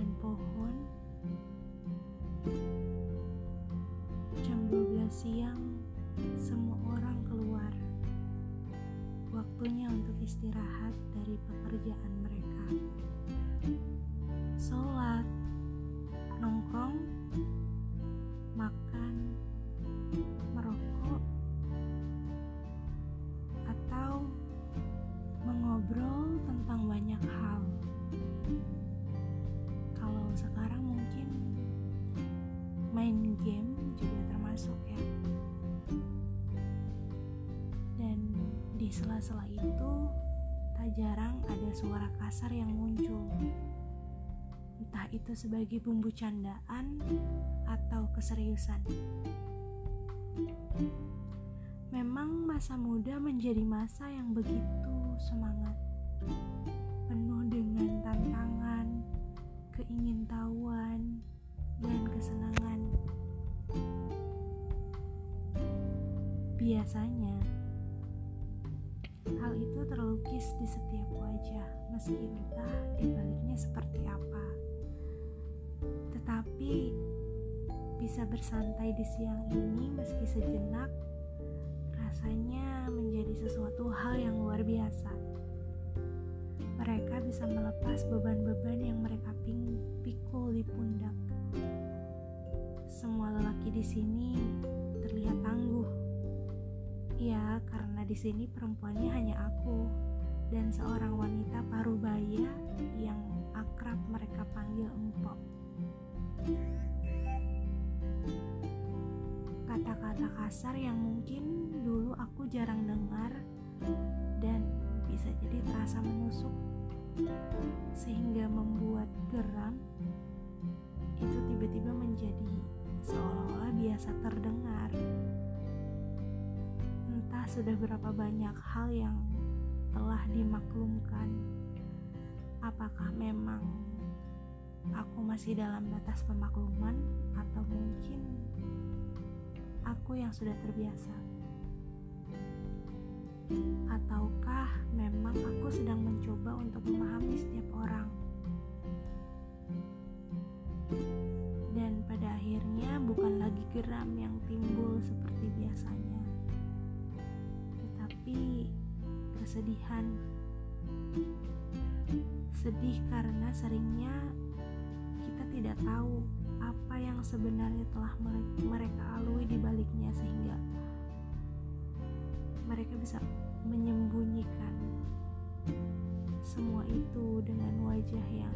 dingin pohon. Jam 12 siang semua orang keluar. Waktunya untuk istirahat dari pekerjaan mereka. Sela-sela itu tak jarang ada suara kasar yang muncul entah itu sebagai bumbu candaan atau keseriusan. Memang masa muda menjadi masa yang begitu semangat, penuh dengan tantangan, keingintahuan, dan kesenangan. Biasanya, hal itu terlukis di setiap wajah, meski entah dibaliknya seperti apa tetapi bisa bersantai di siang ini meski sejenak rasanya menjadi sesuatu hal yang luar biasa. Mereka bisa melepas beban-beban yang mereka pikul di pundak. Semua lelaki di sini terlihat tangguh. Ya, karena di sini perempuannya hanya aku dan seorang wanita parubaya yang akrab mereka panggil empok. Kata-kata kasar yang mungkin dulu aku jarang dengar dan bisa jadi terasa menusuk sehingga membuat sudah berapa banyak hal yang telah dimaklumkan? Apakah memang aku masih dalam batas pemakluman atau mungkin aku yang sudah terbiasa? Ataukah memang aku sedang mencoba untuk memahami setiap orang? Dan pada akhirnya bukan lagi geram yang timbul seperti biasanya kesedihan. Sedih karena seringnya tidak tahu apa yang sebenarnya telah mereka lalui di baliknya sehingga mereka bisa menyembunyikan semua itu dengan wajah yang